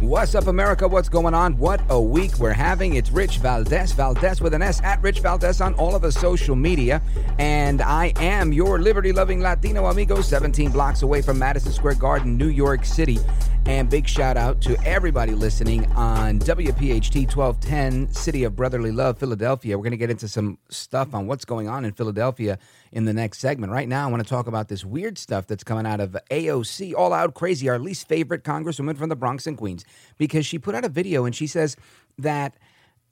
What's up, America? What's going on? What a week we're having. It's Rich Valdez, Valdez with an S, at Rich Valdez on all of the social media. And I am your liberty loving Latino amigo, 17 blocks away from Madison Square Garden, New York City. And big shout out to everybody listening on WPHT 1210, City of Brotherly Love, Philadelphia. We're going to get into some stuff on what's going on in Philadelphia in the next segment. Right now, I want to talk about this weird stuff that's coming out of AOC, All Out Crazy, our least favorite congresswoman from the Bronx and Queens, because she put out a video and she says that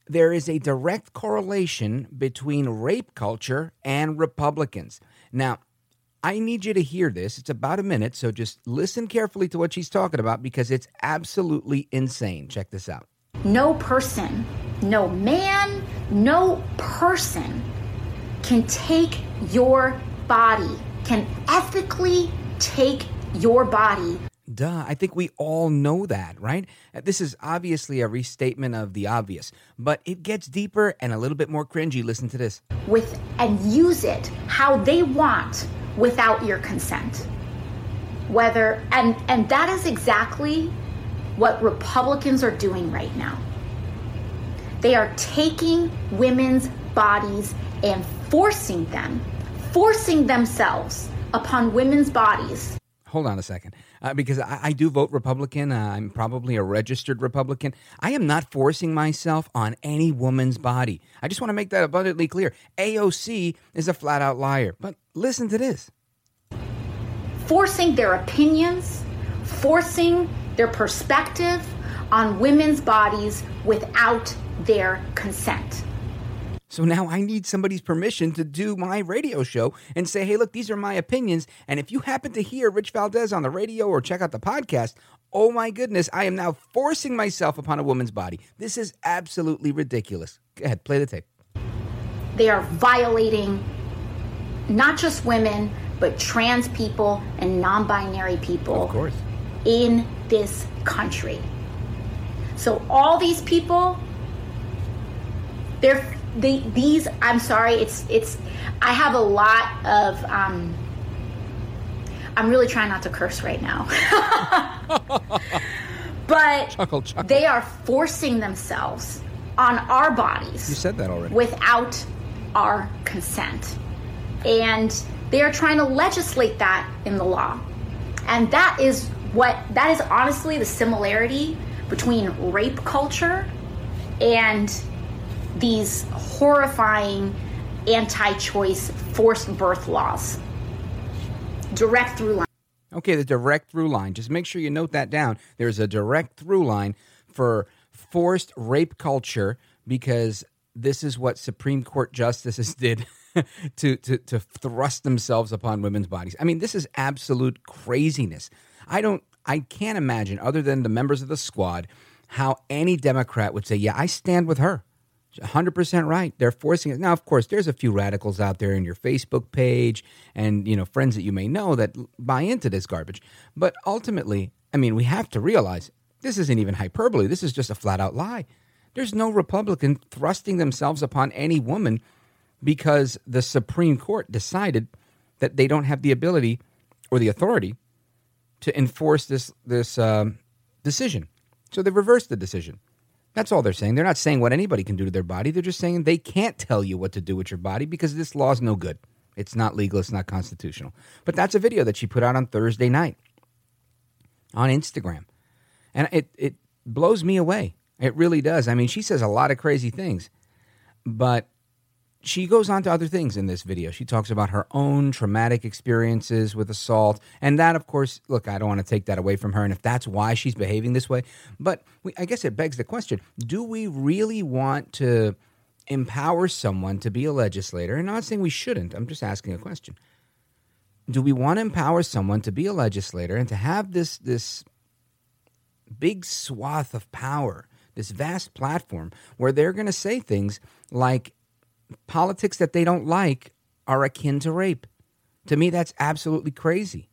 there is a direct correlation between rape culture and Republicans. Now, I need you to hear this. It's about a minute, so just listen carefully to what she's talking about because it's absolutely insane. Check this out. No person, no man, no person can take your body, can ethically take your body. Duh, I think we all know that, right? Uh, this is obviously a restatement of the obvious, but it gets deeper and a little bit more cringy. Listen to this. with and use it how they want without your consent whether and and that is exactly what republicans are doing right now they are taking women's bodies and forcing them forcing themselves upon women's bodies Hold on a second, uh, because I, I do vote Republican. Uh, I'm probably a registered Republican. I am not forcing myself on any woman's body. I just want to make that abundantly clear. AOC is a flat out liar. But listen to this. forcing their opinions, forcing their perspective on women's bodies without their consent. So now I need somebody's permission to do my radio show and say, hey, look, these are my opinions. And if you happen to hear Rich Valdez on the radio or check out the podcast, oh my goodness, I am now forcing myself upon a woman's body. This is absolutely ridiculous. Go ahead, play the tape. They are violating not just women, but trans people and non binary people Of course. in this country. So, all these people, they're they, these i'm sorry it's it's i have a lot of um i'm really trying not to curse right now but Chuckle, chuckle. they are forcing themselves on our bodies You said that already. without our consent and they are trying to legislate that in the law and that is what that is honestly the similarity between rape culture and these horrifying anti-choice forced birth laws direct through line Okay, the direct through line. Just make sure you note that down. There's a direct through line for forced rape culture because this is what Supreme Court justices did to, to, to thrust themselves upon women's bodies. I mean, this is absolute craziness. I don't, I can't imagine, other than the members of the squad, how any Democrat would say, Yeah, I stand with her. 100% right. They're forcing it. Now, of course, there's a few radicals out there in your Facebook page and, you know, friends that you may know that buy into this garbage. But ultimately, I mean, we have to realize this isn't even hyperbole. This is just a flat out lie. There's no Republican thrusting themselves upon any woman because the Supreme Court decided that they don't have the ability or the authority to enforce this this um, decision. So they reversed the decision. That's all they're saying. They're not saying what anybody can do to their body. They're just saying they can't tell you what to do with your body because this law is no good. It's not legal. It's not constitutional. But that's a video that she put out on Thursday night on Instagram, and it it blows me away. It really does. I mean, she says a lot of crazy things, but she goes on to other things in this video. She talks about her own traumatic experiences with assault. And that, of course, look, I don't want to take that away from her. And if that's why she's behaving this way, but we, I guess it begs the question do we really want to empower someone to be a legislator? And I'm not saying we shouldn't, I'm just asking a question. Do we want to empower someone to be a legislator and to have this, this big swath of power, this vast platform where they're going to say things like, politics that they don't like are akin to rape. To me, that's absolutely crazy.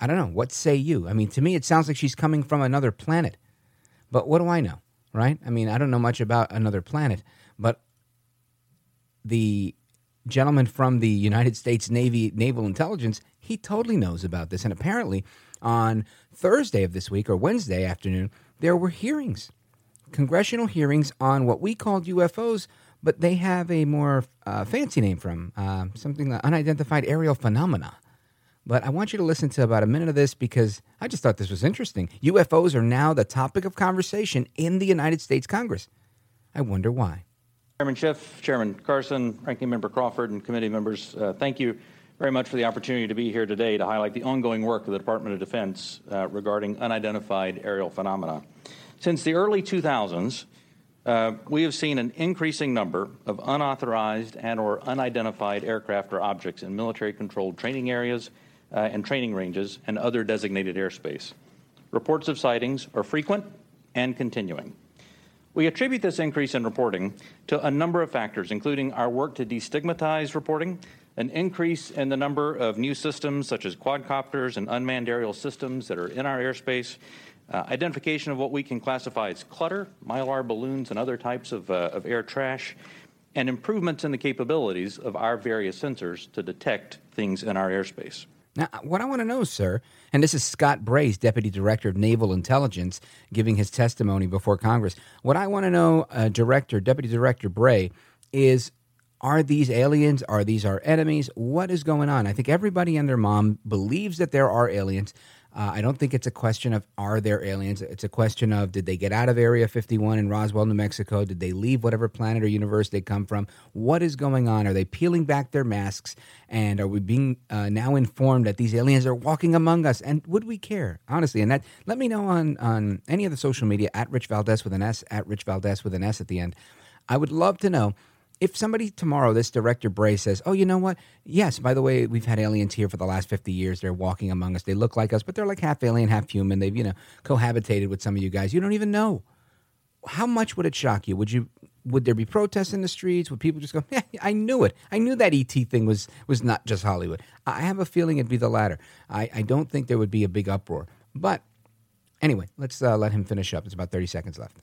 I don't know. What say you? I mean, to me, it sounds like she's coming from another planet. But what do I know, right? I mean, I don't know much about another planet, but the gentleman from the United States Navy Naval Intelligence, he totally knows about this. And apparently, on Thursday of this week or Wednesday afternoon, there were hearings, congressional hearings on what we called UFOs, but they have a more uh, fancy name them, uh, something like unidentified aerial phenomena. But I want you to listen to about a minute of this because I just thought this was interesting. UFOs are now the topic of conversation in the United States Congress. I wonder why. Chairman Schiff, Chairman Carson, Ranking Member Crawford, and committee members, uh, thank you very much for the opportunity to be here today to highlight the ongoing work of the Department of Defense uh, regarding unidentified aerial phenomena. Since the early 2000s, uh, we have seen an increasing number of unauthorized and or unidentified aircraft or objects in military-controlled training areas uh, and training ranges and other designated airspace. Reports of sightings are frequent and continuing. We attribute this increase in reporting to a number of factors, including our work to destigmatize reporting, an increase in the number of new systems such as quadcopters and unmanned aerial systems that are in our airspace, uh, identification of what we can classify as clutter, mylar balloons, and other types of, uh, of air trash, and improvements in the capabilities of our various sensors to detect things in our airspace. Now, what I want to know, sir, and this is Scott Bray, Deputy Director of Naval Intelligence, giving his testimony before Congress. What I want to know, uh, Director, Deputy Director Bray, is are these aliens? Are these our enemies? What is going on? I think everybody and their mom believes that there are aliens. Uh, I don't think it's a question of are there aliens. It's a question of did they get out of Area 51 in Roswell, New Mexico? Did they leave whatever planet or universe they come from? What is going on? Are they peeling back their masks? And are we being uh, now informed that these aliens are walking among us? And would we care honestly? And that let me know on on any of the social media at Rich Valdez with an S at Rich Valdez with an S at the end. I would love to know if somebody tomorrow, this director Bray says, "Oh, you know what? Yes, by the way, we've had aliens here for the last fifty years. They're walking among us. They look like us, but they're like half alien, half human. They've you know cohabitated with some of you guys. You don't even know. How much would it shock you? Would you? Would there be protests in the streets? Would people just go, yeah, I knew it. I knew that ET thing was was not just Hollywood. I have a feeling it'd be the latter. I, I don't think there would be a big uproar. But anyway, let's uh, let him finish up. It's about 30 seconds left.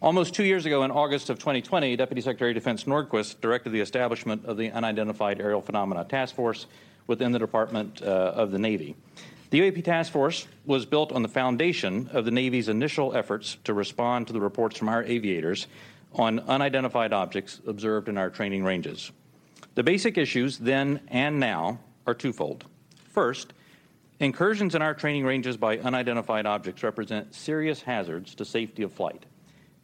Almost two years ago, in August of 2020, Deputy Secretary of Defense Norquist directed the establishment of the Unidentified Aerial Phenomena Task Force within the Department uh, of the Navy. The UAP Task Force was built on the foundation of the Navy's initial efforts to respond to the reports from our aviators on unidentified objects observed in our training ranges. The basic issues then and now are twofold. First, incursions in our training ranges by unidentified objects represent serious hazards to safety of flight.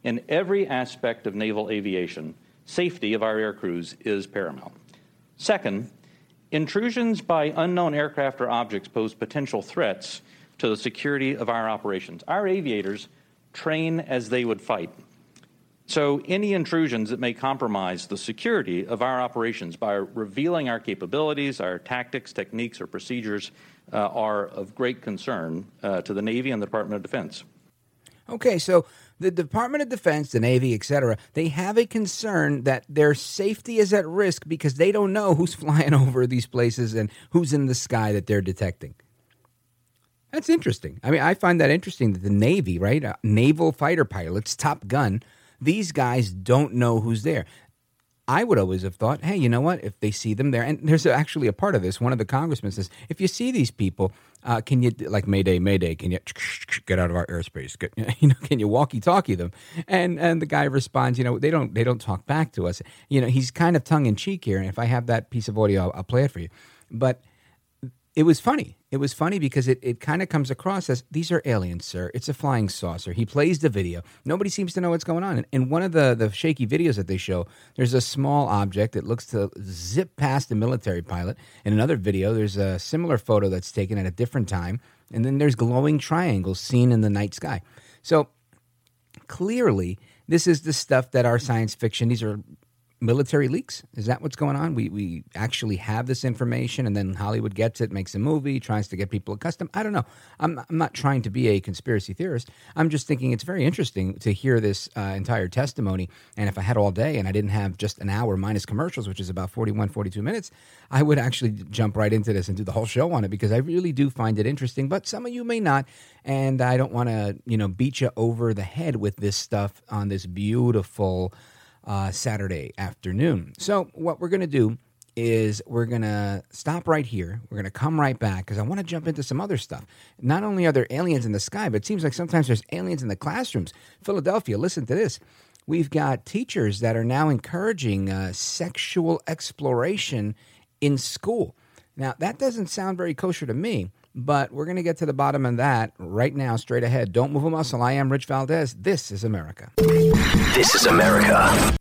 In every aspect of naval aviation, safety of our air crews is paramount. Second, intrusions by unknown aircraft or objects pose potential threats to the security of our operations. Our aviators train as they would fight. So, any intrusions that may compromise the security of our operations by revealing our capabilities, our tactics, techniques, or procedures uh, are of great concern uh, to the Navy and the Department of Defense. Okay, so the Department of Defense, the Navy, etc., they have a concern that their safety is at risk because they don't know who's flying over these places and who's in the sky that they're detecting. That's interesting. I mean, I find that interesting that the Navy, right, uh, naval fighter pilots, Top Gun, these guys don't know who's there. I would always have thought, hey, you know what? If they see them there, and there's actually a part of this. One of the congressmen says, if you see these people, uh, can you like Mayday, Mayday? Can you get out of our airspace? Get, you know, can you walkie-talkie them? And and the guy responds, you know, they don't they don't talk back to us. You know, he's kind of tongue in cheek here. And if I have that piece of audio, I'll, I'll play it for you. But it was funny. It was funny because it, it kind of comes across as these are aliens, sir. It's a flying saucer. He plays the video. Nobody seems to know what's going on. And in one of the, the shaky videos that they show, there's a small object that looks to zip past a military pilot. In another video, there's a similar photo that's taken at a different time. And then there's glowing triangles seen in the night sky. So clearly, this is the stuff that our science fiction, these are military leaks? Is that what's going on? We we actually have this information, and then Hollywood gets it, makes a movie, tries to get people accustomed. I don't know. I'm I'm not trying to be a conspiracy theorist. I'm just thinking it's very interesting to hear this uh, entire testimony. And if I had all day and I didn't have just an hour minus commercials, which is about 41, 42 minutes, I would actually jump right into this and do the whole show on it because I really do find it interesting. But some of you may not, and I don't want to you know beat you over the head with this stuff on this beautiful uh, Saturday afternoon. So, what we're going to do is we're going to stop right here. We're going to come right back because I want to jump into some other stuff. Not only are there aliens in the sky, but it seems like sometimes there's aliens in the classrooms. Philadelphia, listen to this. We've got teachers that are now encouraging uh, sexual exploration in school. Now, that doesn't sound very kosher to me, but we're going to get to the bottom of that right now, straight ahead. Don't move a muscle. I am Rich Valdez. This is America. This is America.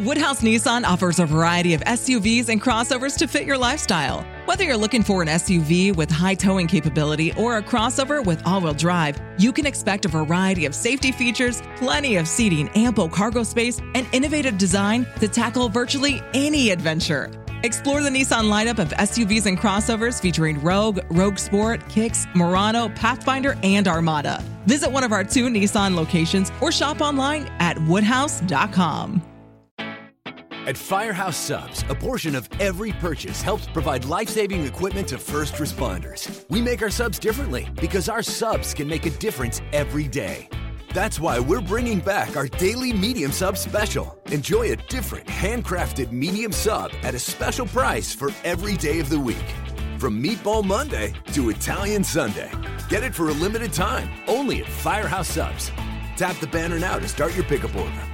Woodhouse Nissan offers a variety of SUVs and crossovers to fit your lifestyle. Whether you're looking for an SUV with high towing capability or a crossover with all wheel drive, you can expect a variety of safety features, plenty of seating, ample cargo space, and innovative design to tackle virtually any adventure. Explore the Nissan lineup of SUVs and crossovers featuring Rogue, Rogue Sport, Kicks, Murano, Pathfinder, and Armada. Visit one of our two Nissan locations or shop online at woodhouse.com. At Firehouse Subs, a portion of every purchase helps provide life saving equipment to first responders. We make our subs differently because our subs can make a difference every day. That's why we're bringing back our daily medium sub special. Enjoy a different handcrafted medium sub at a special price for every day of the week. From Meatball Monday to Italian Sunday. Get it for a limited time only at Firehouse Subs. Tap the banner now to start your pickup order.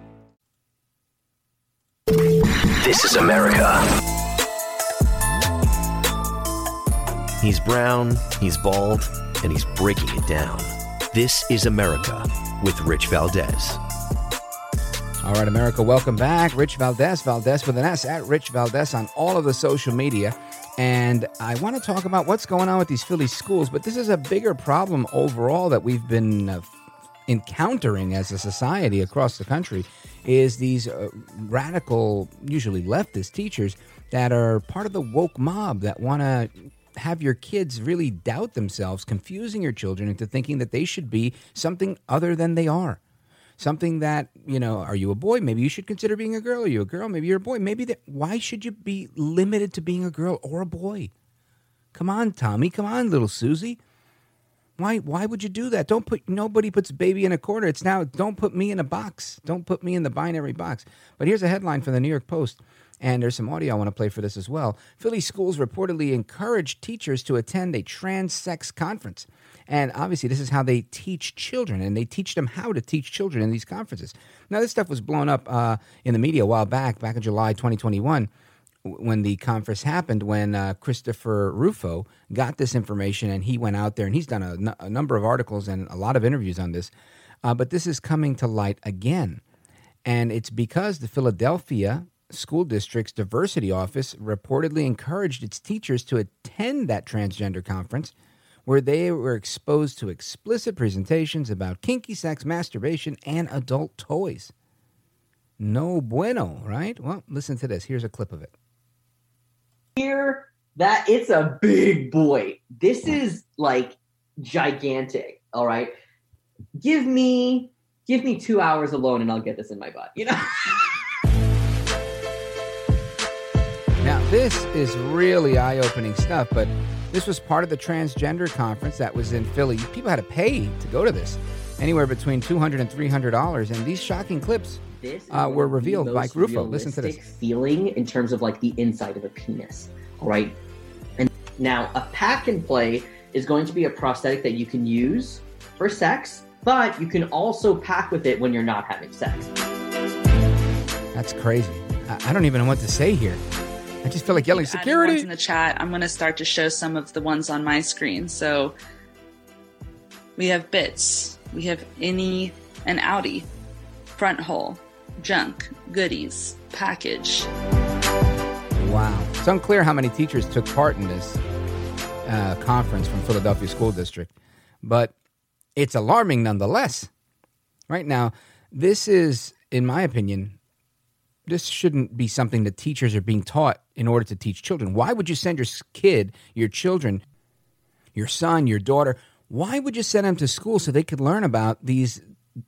This is America. He's brown, he's bald, and he's breaking it down. This is America with Rich Valdez. All right, America, welcome back. Rich Valdez, Valdez with an S at Rich Valdez on all of the social media. And I want to talk about what's going on with these Philly schools, but this is a bigger problem overall that we've been uh, encountering as a society across the country is these uh, radical, usually leftist teachers that are part of the woke mob that want to have your kids really doubt themselves, confusing your children into thinking that they should be something other than they are. Something that, you know, are you a boy? Maybe you should consider being a girl. Are you a girl? Maybe you're a boy. Maybe that, why should you be limited to being a girl or a boy? Come on, Tommy. Come on, little Susie. Why why would you do that? Don't put nobody puts baby in a corner. It's now don't put me in a box. Don't put me in the binary box. But here's a headline from the New York Post. And there's some audio I want to play for this as well. Philly schools reportedly encourage teachers to attend a trans sex conference. And obviously, this is how they teach children, and they teach them how to teach children in these conferences. Now, this stuff was blown up uh, in the media a while back, back in July 2021 when the conference happened, when uh, Christopher Rufo got this information and he went out there and he's done a, n- a number of articles and a lot of interviews on this. Uh, but this is coming to light again. And it's because the Philadelphia School District's diversity office reportedly encouraged its teachers to attend that transgender conference where they were exposed to explicit presentations about kinky sex, masturbation, and adult toys. No bueno, right? Well, listen to this. Here's a clip of it here that it's a big boy. This is like gigantic. All right. Give me give me two hours alone and I'll get this in my butt. You know? Now, this is really eye opening stuff. But this was part of the transgender conference that was in Philly. People had to pay to go to this, anywhere between $200 and $300. And these shocking clips This uh, were revealed by most Rufo. Listen to this. Feeling in terms of like the inside of a penis. All right. And now a pack and play is going to be a prosthetic that you can use for sex, but you can also pack with it when you're not having sex. That's crazy. I, I don't even know what to say here. I just feel like yelling Keep security. in the chat. I'm going to start to show some of the ones on my screen. So we have bits, we have innie and outie, front hole, junk, goodies, package. Wow. It's unclear how many teachers took part in this uh, conference from Philadelphia School District, but it's alarming nonetheless. Right now, this is, in my opinion, this shouldn't be something that teachers are being taught in order to teach children. Why would you send your kid, your children, your son, your daughter, why would you send them to school so they could learn about these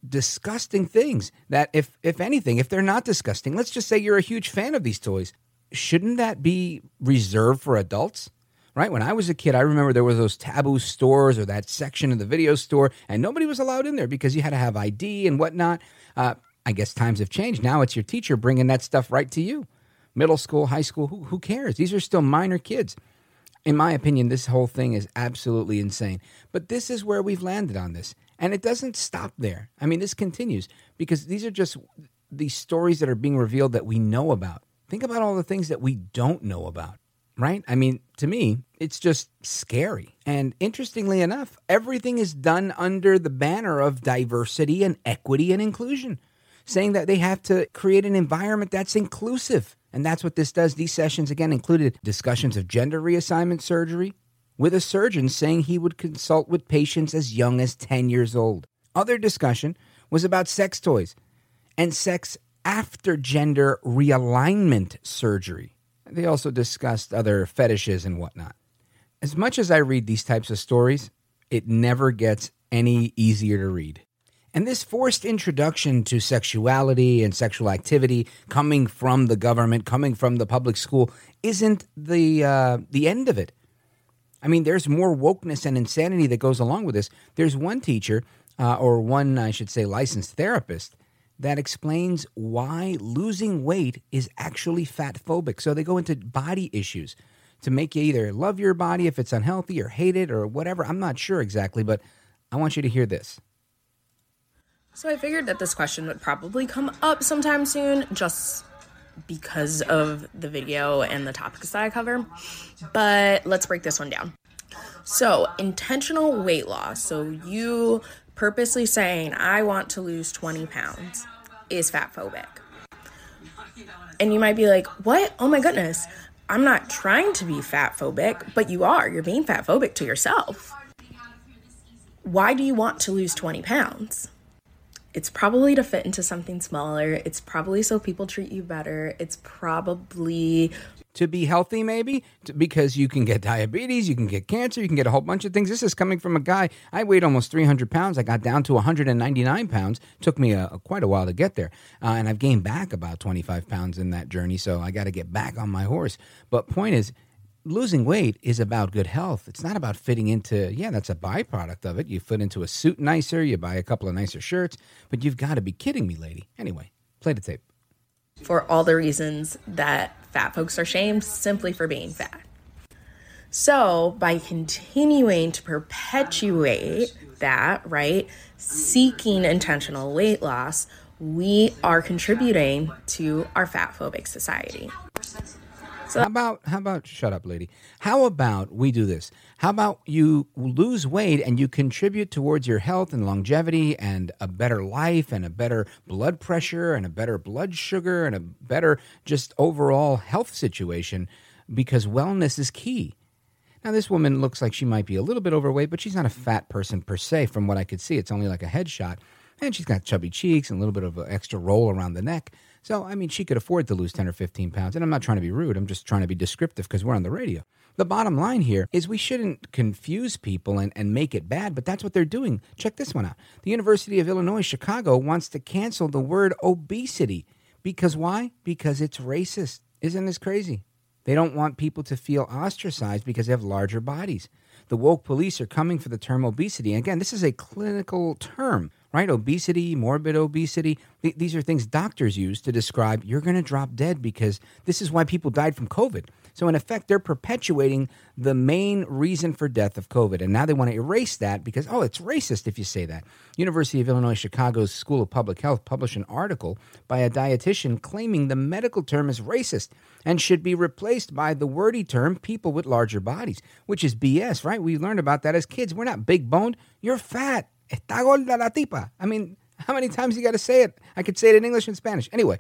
disgusting things that if if anything, if they're not disgusting, let's just say you're a huge fan of these toys, shouldn't that be reserved for adults? Right? When I was a kid, I remember there was those taboo stores or that section of the video store, and nobody was allowed in there because you had to have ID and whatnot. Uh, I guess times have changed. Now it's your teacher bringing that stuff right to you. Middle school, high school, who, who cares? These are still minor kids. In my opinion, this whole thing is absolutely insane. But this is where we've landed on this. And it doesn't stop there. I mean, this continues because these are just these stories that are being revealed that we know about. Think about all the things that we don't know about, right? I mean, to me, it's just scary. And interestingly enough, everything is done under the banner of diversity and equity and inclusion, saying that they have to create an environment that's inclusive. And that's what this does. These sessions, again, included discussions of gender reassignment surgery, with a surgeon saying he would consult with patients as young as 10 years old. Other discussion was about sex toys and sex after gender realignment surgery. They also discussed other fetishes and whatnot. As much as I read these types of stories, it never gets any easier to read. And this forced introduction to sexuality and sexual activity coming from the government, coming from the public school, isn't the uh, the end of it. I mean, there's more wokeness and insanity that goes along with this. There's one teacher, uh, or one, I should say, licensed therapist, that explains why losing weight is actually fat phobic. So they go into body issues to make you either love your body if it's unhealthy or hate it or whatever. I'm not sure exactly, but I want you to hear this. So I figured that this question would probably come up sometime soon just because of the video and the topics that I cover. But let's break this one down. So, intentional weight loss, so you purposely saying, I want to lose 20 pounds, is fat phobic. And you might be like, what? Oh my goodness. I'm not trying to be fat phobic, but you are. You're being fat phobic to yourself. Why do you want to lose 20 pounds? It's probably to fit into something smaller. It's probably so people treat you better. It's probably to be healthy, maybe to, because you can get diabetes, you can get cancer, you can get a whole bunch of things. This is coming from a guy. I weighed almost 300 pounds. I got down to 199 pounds. Took me a, a quite a while to get there, uh, and I've gained back about 25 pounds in that journey. So I got to get back on my horse. But point is, losing weight is about good health. It's not about fitting into, yeah, that's a byproduct of it. You fit into a suit nicer, you buy a couple of nicer shirts, but you've got to be kidding me, lady. Anyway, play the tape. for all the reasons that fat folks are shamed simply for being fat. So, by continuing to perpetuate that, right, seeking intentional weight loss, we are contributing to our fat phobic society. So how about how about shut up, lady? How about we do this? How about you lose weight and you contribute towards your health and longevity and a better life and a better blood pressure and a better blood sugar and a better just overall health situation because wellness is key. Now this woman looks like she might be a little bit overweight, but she's not a fat person per se from what I could see. It's only like a headshot. And she's got chubby cheeks and a little bit of an extra roll around the neck. So, I mean, she could afford to lose 10 or 15 pounds. And I'm not trying to be rude, I'm just trying to be descriptive because we're on the radio. The bottom line here is we shouldn't confuse people and, and make it bad, but that's what they're doing. Check this one out. The University of Illinois Chicago wants to cancel the word obesity. Because why? Because it's racist. Isn't this crazy? They don't want people to feel ostracized because they have larger bodies. The woke police are coming for the term obesity. Again, this is a clinical term, right? Obesity, morbid obesity. Th- these are things doctors use to describe you're going to drop dead because this is why people died from COVID. So, in effect, they're perpetuating the main reason for death of COVID. And now they want to erase that because, oh, it's racist if you say that. University of Illinois Chicago's School of Public Health published an article by a dietitian claiming the medical term is racist and should be replaced by the wordy term people with larger bodies, which is BS, right? We learned about that as kids. We're not big boned, you're fat. Está gorda la tipa. I mean, how many times you got to say it? I could say it in English and Spanish. Anyway,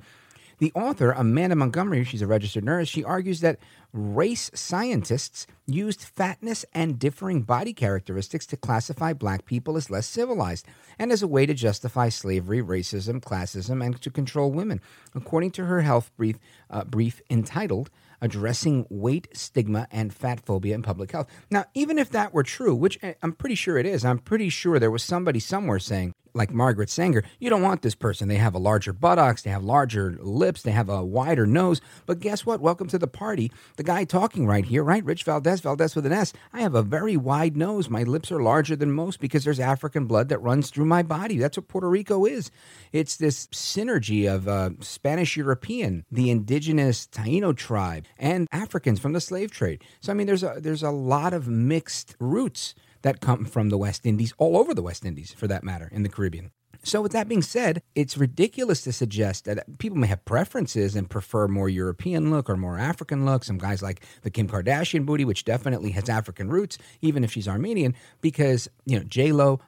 the author, Amanda Montgomery, she's a registered nurse, she argues that race scientists used fatness and differing body characteristics to classify black people as less civilized and as a way to justify slavery, racism, classism, and to control women. According to her health brief, uh, brief entitled, Addressing Weight Stigma and Fat Phobia in Public Health. Now, even if that were true, which eh, I'm pretty sure it is, I'm pretty sure there was somebody somewhere saying, like Margaret Sanger, you don't want this person. They have a larger buttocks, they have larger lips, they have a wider nose. But guess what? Welcome to the party. The guy talking right here, right? Rich Valdez, Valdez with an S. I have a very wide nose. My lips are larger than most because there's African blood that runs through my body. That's what Puerto Rico is. It's this synergy of uh, Spanish European, the indigenous Taino tribe, and Africans from the slave trade. So I mean, there's a there's a lot of mixed roots that come from the West Indies, all over the West Indies for that matter, in the Caribbean. So, with that being said, it's ridiculous to suggest that people may have preferences and prefer more European look or more African look. Some guys like the Kim Kardashian booty, which definitely has African roots, even if she's Armenian, because, you know, J Lo,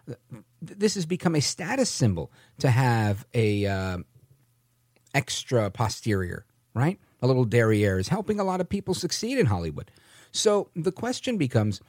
this has become a status symbol to have a uh, extra posterior, right? A little derriere is helping a lot of people succeed in Hollywood. So the question becomes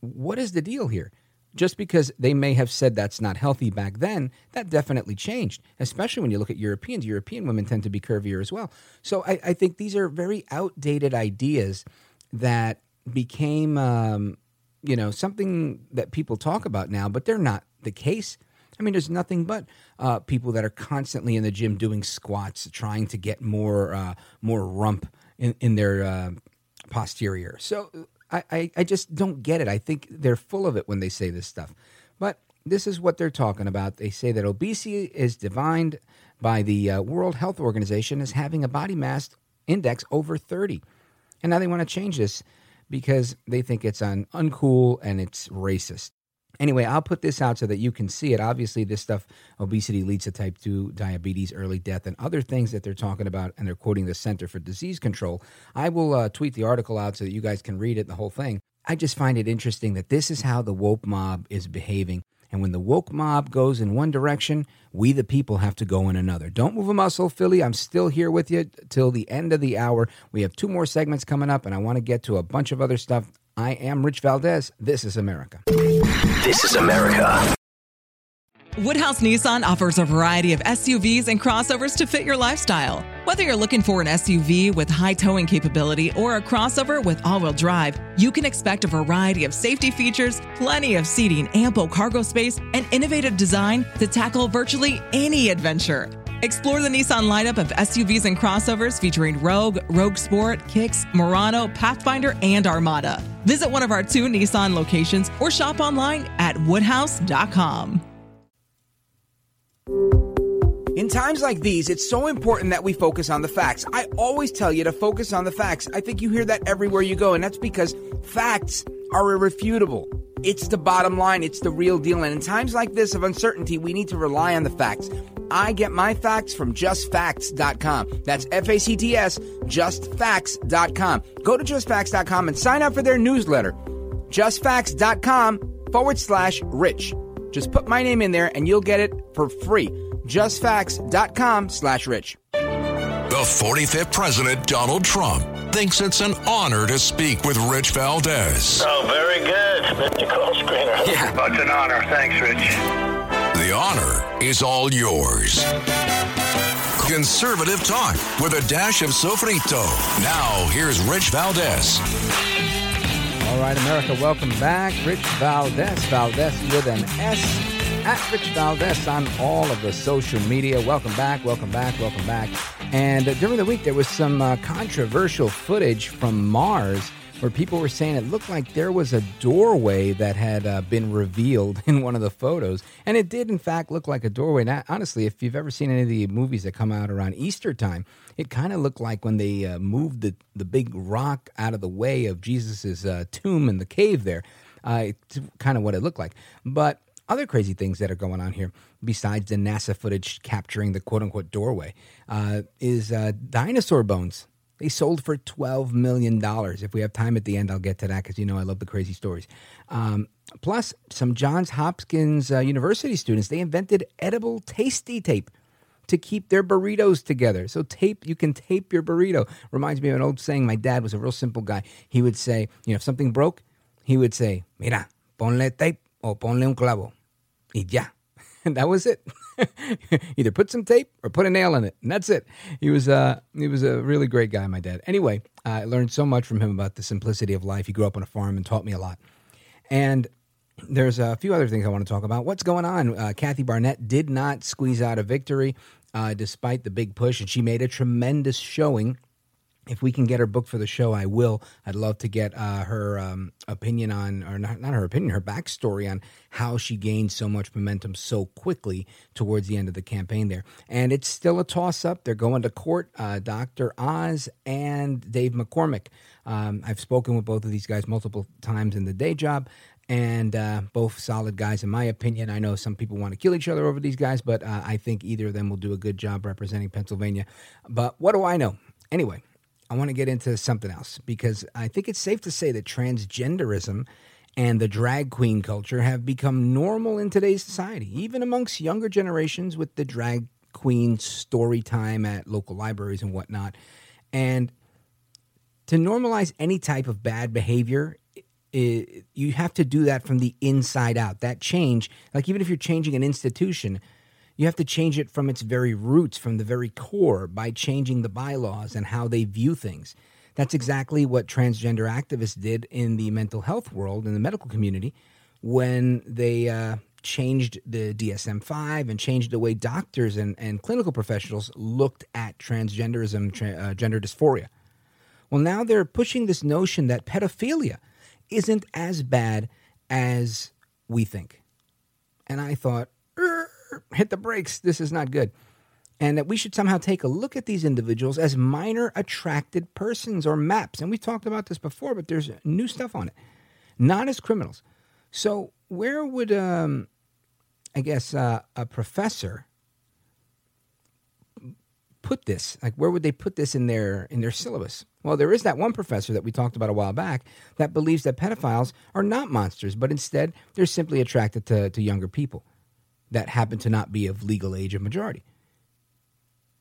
what is the deal here? Just because they may have said that's not healthy back then, that definitely changed, especially when you look at Europeans. European women tend to be curvier as well. So I, I think these are very outdated ideas that became, um, you know, something that people talk about now, but they're not the case. I mean, there's nothing but uh, people that are constantly in the gym doing squats, trying to get more uh, more rump in, in their uh, posterior. So I, I, I just don't get it. I think they're full of it when they say this stuff. But this is what they're talking about. They say that obesity is defined by the uh, World Health Organization as having a body mass index over 30. And now they want to change this because they think it's un- uncool and it's racist. Anyway, I'll put this out so that you can see it. Obviously, this stuff, obesity leads to type 2 diabetes, early death, and other things that they're talking about, and they're quoting the Center for Disease Control. I will uh, tweet the article out so that you guys can read it, the whole thing. I just find it interesting that this is how the woke mob is behaving. And when the woke mob goes in one direction, we the people have to go in another. Don't move a muscle, Philly. I'm still here with you till the end of the hour. We have two more segments coming up, and I want to get to a bunch of other stuff. I am Rich Valdez. This is America. This is America. Woodhouse Nissan offers a variety of SUVs and crossovers to fit your lifestyle. Whether you're looking for an SUV with high towing capability or a crossover with all wheel drive, you can expect a variety of safety features, plenty of seating, ample cargo space, and innovative design to tackle virtually any adventure. Explore the Nissan lineup of SUVs and crossovers featuring Rogue, Rogue Sport, Kicks, Murano, Pathfinder, and Armada. Visit one of our two Nissan locations or shop online at woodhouse.com. In times like these, it's so important that we focus on the facts. I always tell you to focus on the facts. I think you hear that everywhere you go, and that's because facts are irrefutable. It's the bottom line, it's the real deal. And in times like this of uncertainty, we need to rely on the facts. I get my facts from justfacts.com. That's F A C T S, justfacts.com. Go to justfacts.com and sign up for their newsletter. Justfacts.com forward slash rich. Just put my name in there and you'll get it for free. Justfacts.com slash rich. The 45th President, Donald Trump, thinks it's an honor to speak with Rich Valdez. Oh, very good, Mr. Call Screener. Yeah. It's an honor. Thanks, Rich. The honor is all yours. Conservative talk with a dash of sofrito. Now, here's Rich Valdez. All right, America, welcome back. Rich Valdez, Valdez with an S. at Rich Valdez on all of the social media. Welcome back, welcome back, welcome back. And uh, during the week, there was some uh, controversial footage from Mars where people were saying it looked like there was a doorway that had uh, been revealed in one of the photos. And it did, in fact, look like a doorway. Now, honestly, if you've ever seen any of the movies that come out around Easter time, it kind of looked like when they uh, moved the, the big rock out of the way of Jesus' uh, tomb in the cave there. Uh, it's kind of what it looked like. But other crazy things that are going on here, besides the NASA footage capturing the quote unquote doorway, uh, is uh, dinosaur bones. They sold for $12 million. If we have time at the end, I'll get to that because you know I love the crazy stories. Um, plus, some Johns Hopkins uh, University students, they invented edible tasty tape to keep their burritos together. So tape, you can tape your burrito. Reminds me of an old saying. My dad was a real simple guy. He would say, you know, if something broke, he would say, mira, ponle tape o ponle un clavo. Y ya. And that was it. Either put some tape or put a nail in it, and that's it. He was uh, he was a really great guy, my dad. Anyway, I learned so much from him about the simplicity of life. He grew up on a farm and taught me a lot. And there's a few other things I want to talk about. What's going on? Uh, Kathy Barnette did not squeeze out a victory uh, despite the big push, and she made a tremendous showing if we can get her booked for the show, I will. I'd love to get uh, her um, opinion on, or not, not her opinion, her backstory on how she gained so much momentum so quickly towards the end of the campaign there. And it's still a toss up. They're going to court, uh, Dr. Oz and Dave McCormick. Um, I've spoken with both of these guys multiple times in the day job. And uh, both solid guys, in my opinion. I know some people want to kill each other over these guys, but uh, I think either of them will do a good job representing Pennsylvania. But what do I know? Anyway, I want to get into something else because I think it's safe to say that transgenderism and the drag queen culture have become normal in today's society, even amongst younger generations with the drag queen story time at local libraries and whatnot. And to normalize any type of bad behavior, it, you have to do that from the inside out. That change, like even if you're changing an institution, you have to change it from its very roots, from the very core, by changing the bylaws and how they view things. That's exactly what transgender activists did in the mental health world, in the medical community, when they uh, changed the DSM 5 and changed the way doctors and, and clinical professionals looked at transgenderism, tra- uh, gender dysphoria. Well, now they're pushing this notion that pedophilia isn't as bad as we think. And I thought, hit the brakes. This is not good. And that we should somehow take a look at these individuals as minor attracted persons or maps. And we talked about this before, but there's new stuff on it. Not as criminals. So, where would, um, I guess, uh, a professor put this? Like, where would they put this in their in their syllabus? Well, there is that one professor that we talked about a while back that believes that pedophiles are not monsters, but instead they're simply attracted to, to younger people that happen to not be of legal age of majority.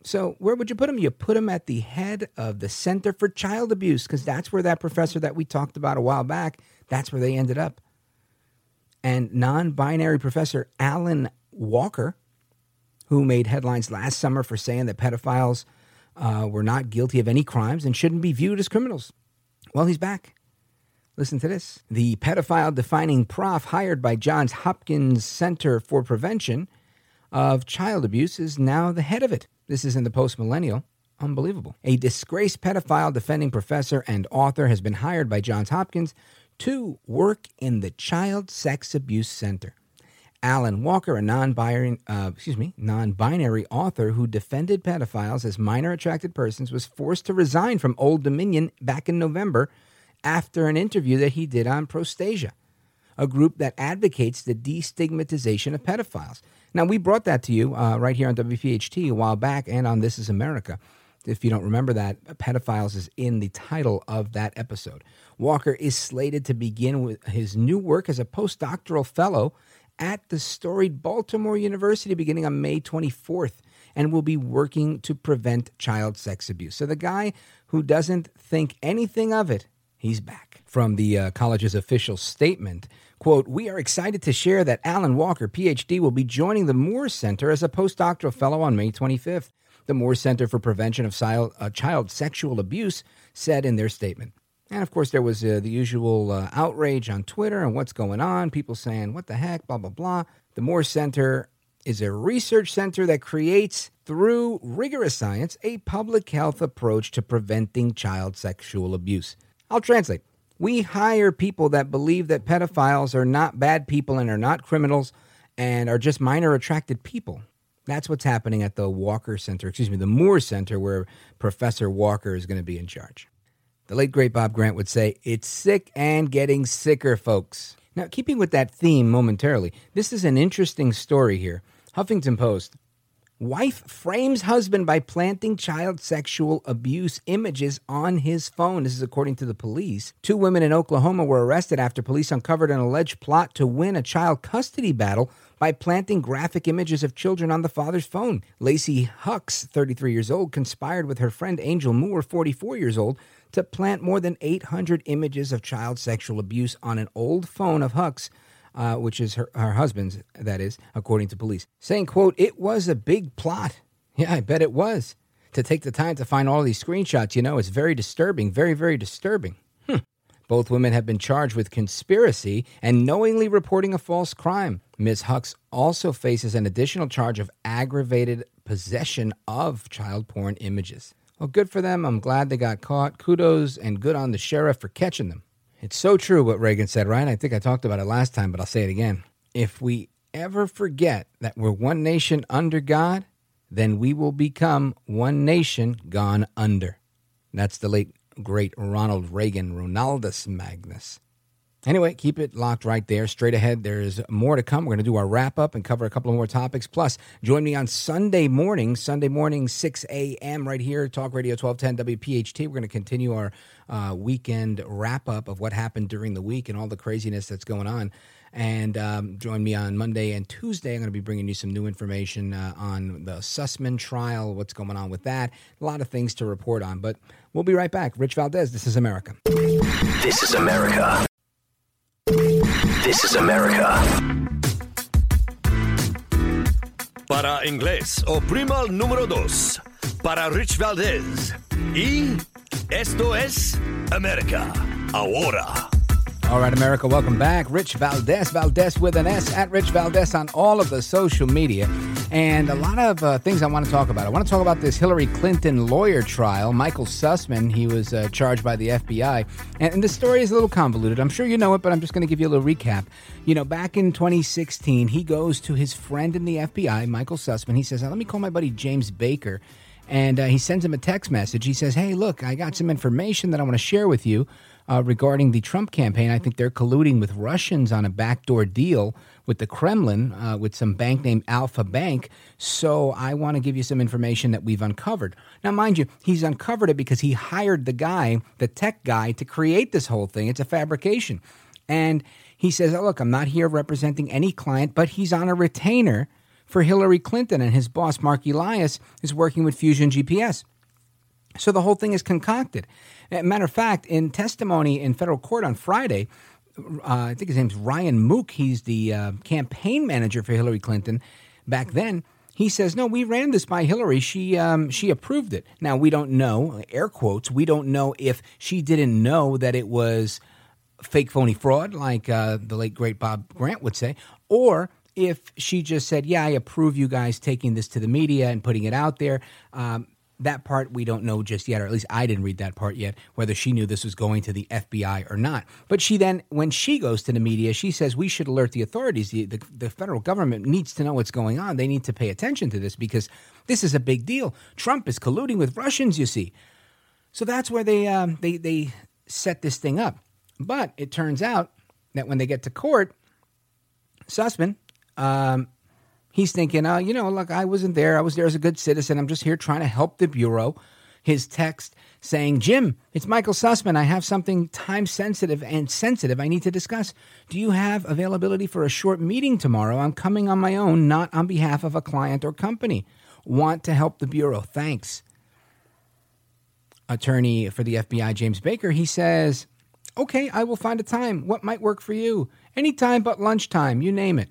So, where would you put him? You put him at the head of the Center for Child Abuse because that's where that professor that we talked about a while back, that's where they ended up. And non binary professor Allyn Walker, who made headlines last summer for saying that pedophiles uh, were not guilty of any crimes and shouldn't be viewed as criminals. Well, he's back. Listen to this. The pedophile defining prof hired by Johns Hopkins Center for Prevention of Child Abuse is now the head of it. This is in the post millennial. Unbelievable. A disgraced pedophile defending professor and author has been hired by Johns Hopkins to work in the Child Sex Abuse Center. Allyn Walker, a non-binary, uh, excuse me, non-binary author who defended pedophiles as minor attracted persons, was forced to resign from Old Dominion back in November after an interview that he did on Prostasia, a group that advocates the destigmatization of pedophiles. Now, we brought that to you uh, right here on WPHT a while back and on This Is America. If you don't remember that, pedophiles is in the title of that episode. Walker is slated to begin with his new work as a postdoctoral fellow at the storied Baltimore University beginning on May 24th and will be working to prevent child sex abuse. So the guy who doesn't think anything of it He's back. From the uh, college's official statement, quote, We are excited to share that Allyn Walker, PhD, will be joining the Moore Center as a postdoctoral fellow on May 25th. The Moore Center for Prevention of uh, Child Sexual Abuse said in their statement. And of course, there was uh, the usual uh, outrage on Twitter and what's going on. People saying, what the heck, blah, blah, blah. The Moore Center is a research center that creates, through rigorous science, a public health approach to preventing child sexual abuse. I'll translate. We hire people that believe that pedophiles are not bad people and are not criminals and are just minor attracted people. That's what's happening at the Walker Center, excuse me, the Moore Center, where Professor Walker is going to be in charge. The late great Bob Grant would say, It's sick and getting sicker, folks. Now, keeping with that theme momentarily, this is an interesting story here. Huffington Post. Wife frames husband by planting child sexual abuse images on his phone. This is according to the police. Two women in Oklahoma were arrested after police uncovered an alleged plot to win a child custody battle by planting graphic images of children on the father's phone. Lacey Hucks, 33 years old, conspired with her friend Angel Moore, 44 years old, to plant more than 800 images of child sexual abuse on an old phone of Hucks uh, which is her, her husband's, that is, according to police, saying, quote, it was a big plot. Yeah, I bet it was. To take the time to find all these screenshots, you know, it's very disturbing, very, very disturbing. Hmm. Both women have been charged with conspiracy and knowingly reporting a false crime. Ms. Hucks also faces an additional charge of aggravated possession of child porn images. Well, good for them. I'm glad they got caught. Kudos and good on the sheriff for catching them. It's so true what Reagan said, right? I think I talked about it last time, but I'll say it again. If we ever forget that we're one nation under God, then we will become one nation gone under. That's the late, great Ronald Reagan, Ronaldus Magnus. Anyway, keep it locked right there. Straight ahead, there's more to come. We're going to do our wrap up and cover a couple of more topics. Plus, join me on Sunday morning, Sunday morning, 6 a.m., right here, Talk Radio 1210 WPHT. We're going to continue our uh, weekend wrap up of what happened during the week and all the craziness that's going on. And um, join me on Monday and Tuesday. I'm going to be bringing you some new information uh, on the Sussmann trial, what's going on with that. A lot of things to report on. But we'll be right back. Rich Valdez, this is America. This is America. This is America. Para inglés, oprima el número dos. Para Rich Valdez. Y esto es America. Ahora. All right, America, welcome back. Rich Valdez, Valdez with an S, at Rich Valdez on all of the social media. And a lot of uh, things I want to talk about. I want to talk about this Hillary Clinton lawyer trial. Michael Sussmann, he was uh, charged by the FBI. And, and the story is a little convoluted. I'm sure you know it, but I'm just going to give you a little recap. You know, back in 2016, he goes to his friend in the FBI, Michael Sussmann. He says, Let me call my buddy James Baker. And uh, he sends him a text message. He says, Hey, look, I got some information that I want to share with you uh, regarding the Trump campaign. I think they're colluding with Russians on a backdoor deal with the Kremlin uh, with some bank named Alfa Bank. So I want to give you some information that we've uncovered. Now, mind you, he's uncovered it because he hired the guy, the tech guy, to create this whole thing. It's a fabrication. And he says, oh, Look, I'm not here representing any client, but he's on a retainer for Hillary Clinton, and his boss, Marc Elias, is working with Fusion GPS. So the whole thing is concocted. Matter of fact, in testimony in federal court on Friday, uh, I think his name's Ryan Mook. He's the uh, campaign manager for Hillary Clinton back then. He says, "No, we ran this by Hillary. She um, she approved it. Now we don't know, air quotes. We don't know if she didn't know that it was fake, phony fraud, like uh, the late great Bob Grant would say, or if she just said, "Yeah, I approve you guys taking this to the media and putting it out there." Um, that part we don't know just yet, or at least I didn't read that part yet, whether she knew this was going to the FBI or not. But she then, when she goes to the media, she says we should alert the authorities. The, the, the federal government needs to know what's going on. They need to pay attention to this because this is a big deal. Trump is colluding with Russians, you see. So that's where they um, they they set this thing up. But it turns out that when they get to court, Sussmann um, He's thinking, uh, you know, look, I wasn't there. I was there as a good citizen. I'm just here trying to help the Bureau. His text saying, Jim, it's Michael Sussmann. I have something time sensitive and sensitive I need to discuss. Do you have availability for a short meeting tomorrow? I'm coming on my own, not on behalf of a client or company. Want to help the Bureau. Thanks. Attorney for the FBI, James Baker, he says, Okay, I will find a time. What might work for you? Any time but lunchtime, you name it.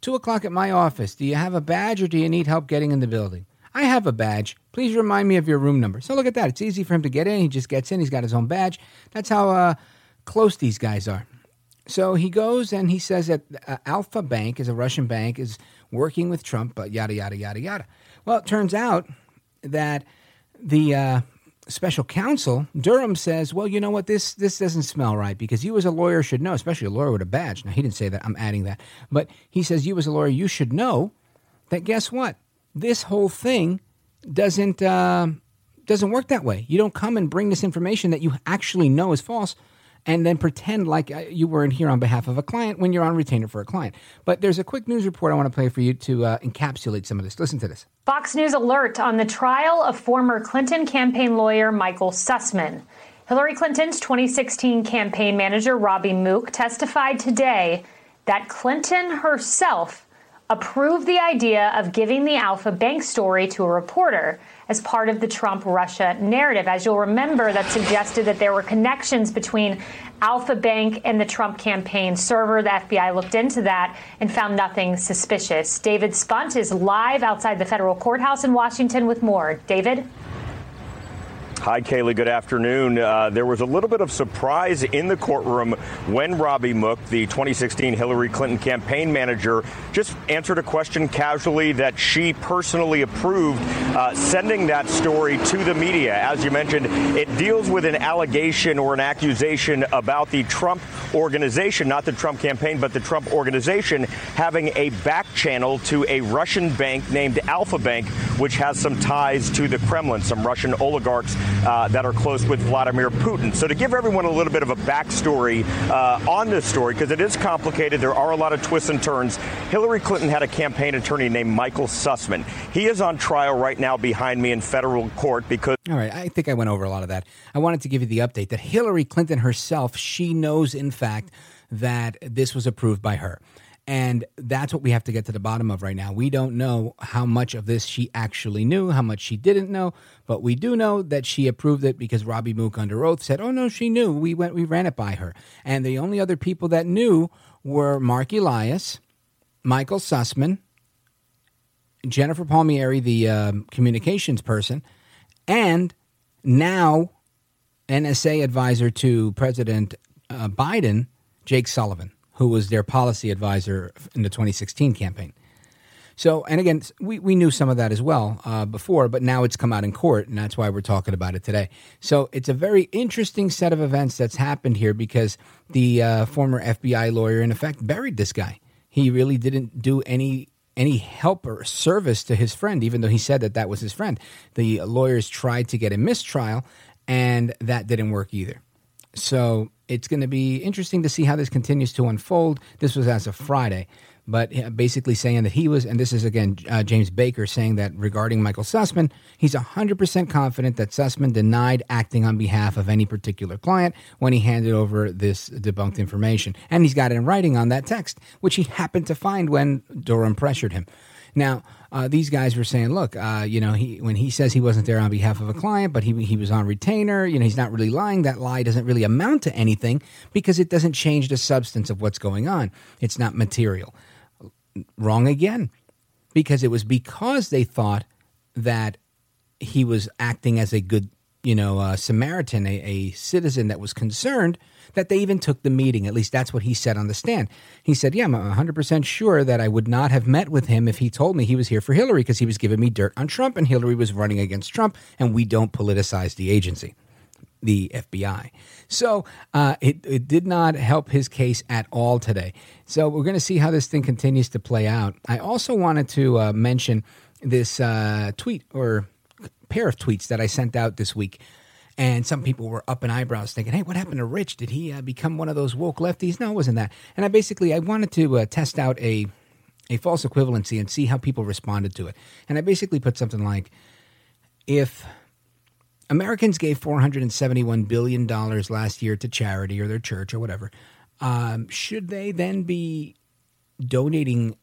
Two o'clock at my office. Do you have a badge or do you need help getting in the building? I have a badge. Please remind me of your room number. So look at that. It's easy for him to get in. He just gets in. He's got his own badge. That's how uh, close these guys are. So he goes and he says that uh, Alfa Bank is a Russian bank is working with Trump, but yada yada yada yada. Well, it turns out that the uh, special counsel Durham says, "Well, you know what? This this doesn't smell right because you as a lawyer should know, especially a lawyer with a badge." Now he didn't say that. I'm adding that, but he says you as a lawyer you should know that. Guess what? This whole thing doesn't uh, doesn't work that way. You don't come and bring this information that you actually know is false and then pretend like uh, you weren't here on behalf of a client when you're on retainer for a client. But there's a quick news report I want to play for you to uh, encapsulate some of this. Listen to this. Fox News alert on the trial of former Clinton campaign lawyer Michael Sussmann. Hillary Clinton's 2016 campaign manager Robbie Mook testified today that Clinton herself approved the idea of giving the Alfa Bank story to a reporter as part of the Trump Russia narrative. As you'll remember, that suggested that there were connections between Alfa Bank and the Trump campaign server. The FBI looked into that and found nothing suspicious. David Spunt is live outside the federal courthouse in Washington with more. David? Hi, Kaylee. Good afternoon. Uh, there was a little bit of surprise in the courtroom when Robbie Mook, the 2016 Hillary Clinton campaign manager, just answered a question casually that she personally approved uh, sending that story to the media. As you mentioned, it deals with an allegation or an accusation about the Trump organization, not the Trump campaign, but the Trump organization having a back channel to a Russian bank named Alfa Bank, which has some ties to the Kremlin, some Russian oligarchs uh, that are close with Vladimir Putin. So, to give everyone a little bit of a backstory uh, on this story, because it is complicated, there are a lot of twists and turns. Hillary Clinton had a campaign attorney named Michael Sussmann. He is on trial right now behind me in federal court because. All right, I think I went over a lot of that. I wanted to give you the update that Hillary Clinton herself, she knows, in fact, that this was approved by her. And that's what we have to get to the bottom of right now. We don't know how much of this she actually knew, how much she didn't know, but we do know that she approved it because Robbie Mook under oath said, "Oh no, she knew. We went, we ran it by her." And the only other people that knew were Marc Elias, Michael Sussmann, Jennifer Palmieri, the um, communications person, and now NSA advisor to President uh, Biden, Jake Sullivan who was their policy advisor in the 2016 campaign. So, and again, we, we knew some of that as well uh, before, but now it's come out in court, and that's why we're talking about it today. So, it's a very interesting set of events that's happened here because the uh, former FBI lawyer, in effect, buried this guy. He really didn't do any any help or service to his friend, even though he said that that was his friend. The lawyers tried to get a mistrial, and that didn't work either. So it's going to be interesting to see how this continues to unfold. This was as of Friday, but basically saying that he was, and this is again uh, James Baker saying that regarding Michael Sussmann, he's 100% confident that Sussmann denied acting on behalf of any particular client when he handed over this debunked information. And he's got it in writing on that text, which he happened to find when Durham pressured him. Now, uh, these guys were saying, look, uh, you know, he when he says he wasn't there on behalf of a client, but he he was on retainer, you know, he's not really lying. That lie doesn't really amount to anything because it doesn't change the substance of what's going on. It's not material. Wrong again, because it was because they thought that he was acting as a good, you know, uh, Samaritan, a, a citizen that was concerned that they even took the meeting. At least that's what he said on the stand. He said, Yeah, I'm 100% sure that I would not have met with him if he told me he was here for Hillary because he was giving me dirt on Trump and Hillary was running against Trump, and we don't politicize the agency, the FBI. So uh, it, it did not help his case at all today. So we're going to see how this thing continues to play out. I also wanted to uh, mention this uh, tweet or pair of tweets that I sent out this week and some people were up in eyebrows thinking, hey, what happened to Rich? Did he uh, become one of those woke lefties? No, it wasn't that. And I basically, I wanted to uh, test out a, a false equivalency and see how people responded to it. And I basically put something like, if Americans gave $471 billion last year to charity or their church or whatever, um, should they then be donating,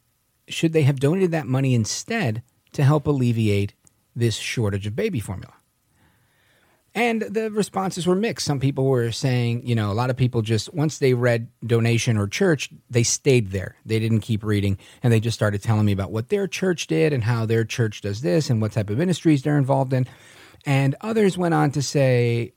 should they have donated that money instead to help alleviate this shortage of baby formula? And the responses were mixed. Some people were saying, you know, a lot of people just, once they read donation or church, they stayed there. They didn't keep reading. And they just started telling me about what their church did and how their church does this and what type of ministries they're involved in. And others went on to say,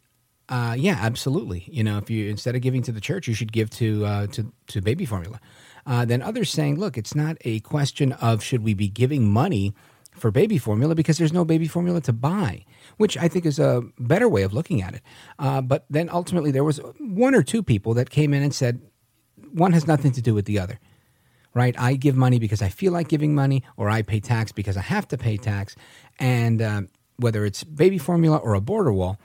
uh, yeah, absolutely. You know, if you instead of giving to the church, you should give to uh, to to baby formula. Uh, then others saying, look, it's not a question of should we be giving money for baby formula because there's no baby formula to buy, which I think is a better way of looking at it. Uh, but then ultimately, there was one or two people that came in and said one has nothing to do with the other. Right? I give money because I feel like giving money, or I pay tax because I have to pay tax. And uh, whether it's baby formula or a border wall,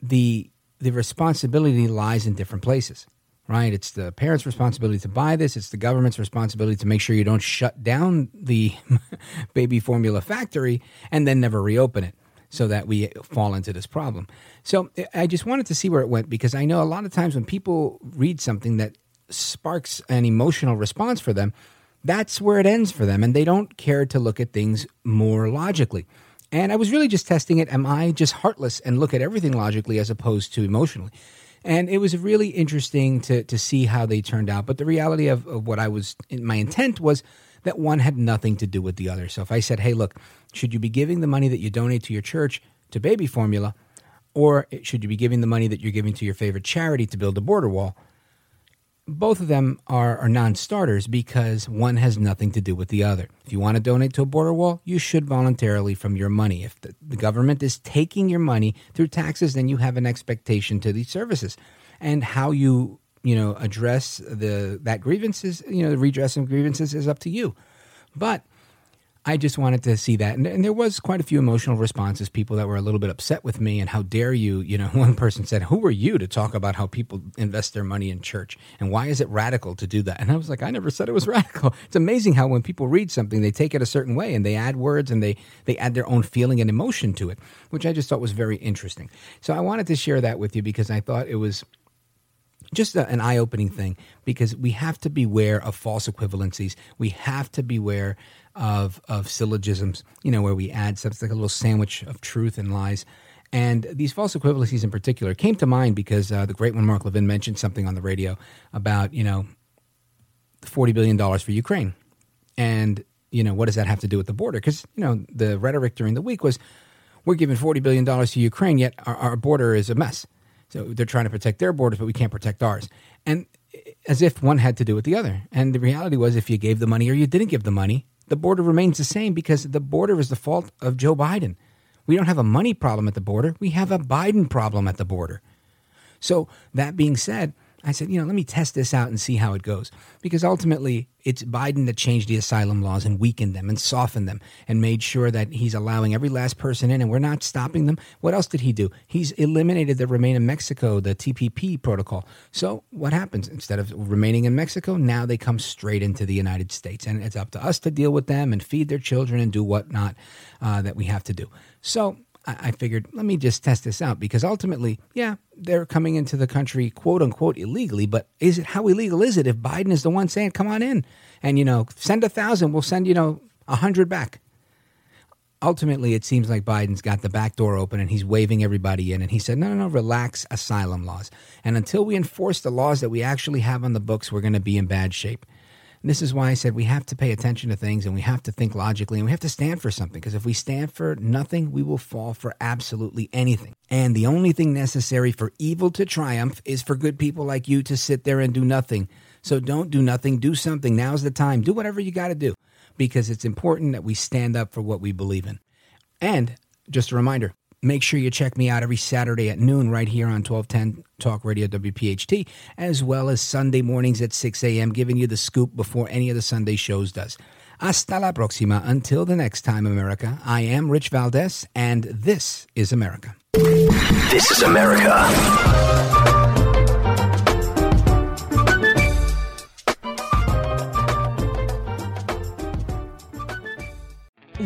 the the responsibility lies in different places right? It's the parents' responsibility to buy this. It's the government's responsibility to make sure you don't shut down the baby formula factory and then never reopen it so that we fall into this problem. So I just wanted to see where it went because I know a lot of times when people read something that sparks an emotional response for them, that's where it ends for them and they don't care to look at things more logically. And I was really just testing it. Am I just heartless and look at everything logically as opposed to emotionally? And it was really interesting to to see how they turned out. But the reality of, of what I was, my intent was that one had nothing to do with the other. So if I said, "Hey, look, should you be giving the money that you donate to your church to baby formula, or should you be giving the money that you're giving to your favorite charity to build a border wall?" Both of them are, are non starters because one has nothing to do with the other. If you want to donate to a border wall, you should voluntarily from your money. If the, the government is taking your money through taxes, then you have an expectation to these services. And how you you know address the that grievances, you know, the redress of grievances is up to you. But I just wanted to see that. And, and, there was quite a few emotional responses, people that were a little bit upset with me and how dare you, you know, one person said, who are you to talk about how people invest their money in church and why is it radical to do that? And I was like, I never said it was radical. It's amazing how when people read something, they take it a certain way and they add words and they, they add their own feeling and emotion to it, which I just thought was very interesting. So I wanted to share that with you because I thought it was just a, an eye opening thing because we have to beware of false equivalencies. We have to beware of, of syllogisms, you know, where we add something like a little sandwich of truth and lies. And these false equivalencies in particular came to mind because uh, the great one, Mark Levin, mentioned something on the radio about, you know, $40 billion for Ukraine. And, you know, what does that have to do with the border? Because, you know, the rhetoric during the week was we're giving $40 billion to Ukraine, yet our, our border is a mess. So they're trying to protect their borders, but we can't protect ours. And as if one had to do with the other. And the reality was, if you gave the money or you didn't give the money, the border remains the same because the border is the fault of Joe Biden. We don't have a money problem at the border, we have a Biden problem at the border. So, that being said, I said, you know, let me test this out and see how it goes. Because ultimately, it's Biden that changed the asylum laws and weakened them and softened them and made sure that he's allowing every last person in and we're not stopping them. What else did he do? He's eliminated the Remain in Mexico, the TPP protocol. So what happens? Instead of remaining in Mexico, now they come straight into the United States. And it's up to us to deal with them and feed their children and do whatnot uh, that we have to do. So I figured, let me just test this out because ultimately, yeah, they're coming into the country quote unquote illegally, but is it how illegal is it if Biden is the one saying, come on in and, you know, send a thousand, we'll send, you know, a hundred back. Ultimately, it seems like Biden's got the back door open and he's waving everybody in. And he said, no, no, no, relax asylum laws. And until we enforce the laws that we actually have on the books, we're going to be in bad shape. And this is why I said we have to pay attention to things and we have to think logically and we have to stand for something. Because if we stand for nothing, we will fall for absolutely anything. And the only thing necessary for evil to triumph is for good people like you to sit there and do nothing. So don't do nothing, do something. Now's the time. Do whatever you got to do because it's important that we stand up for what we believe in. And just a reminder Make sure you check me out every Saturday at noon right here on 1210 Talk Radio WPHT, as well as Sunday mornings at 6 a.m., giving you the scoop before any of the Sunday shows does. Hasta la próxima. Until the next time, America, I am Rich Valdez, and this is America. This is America.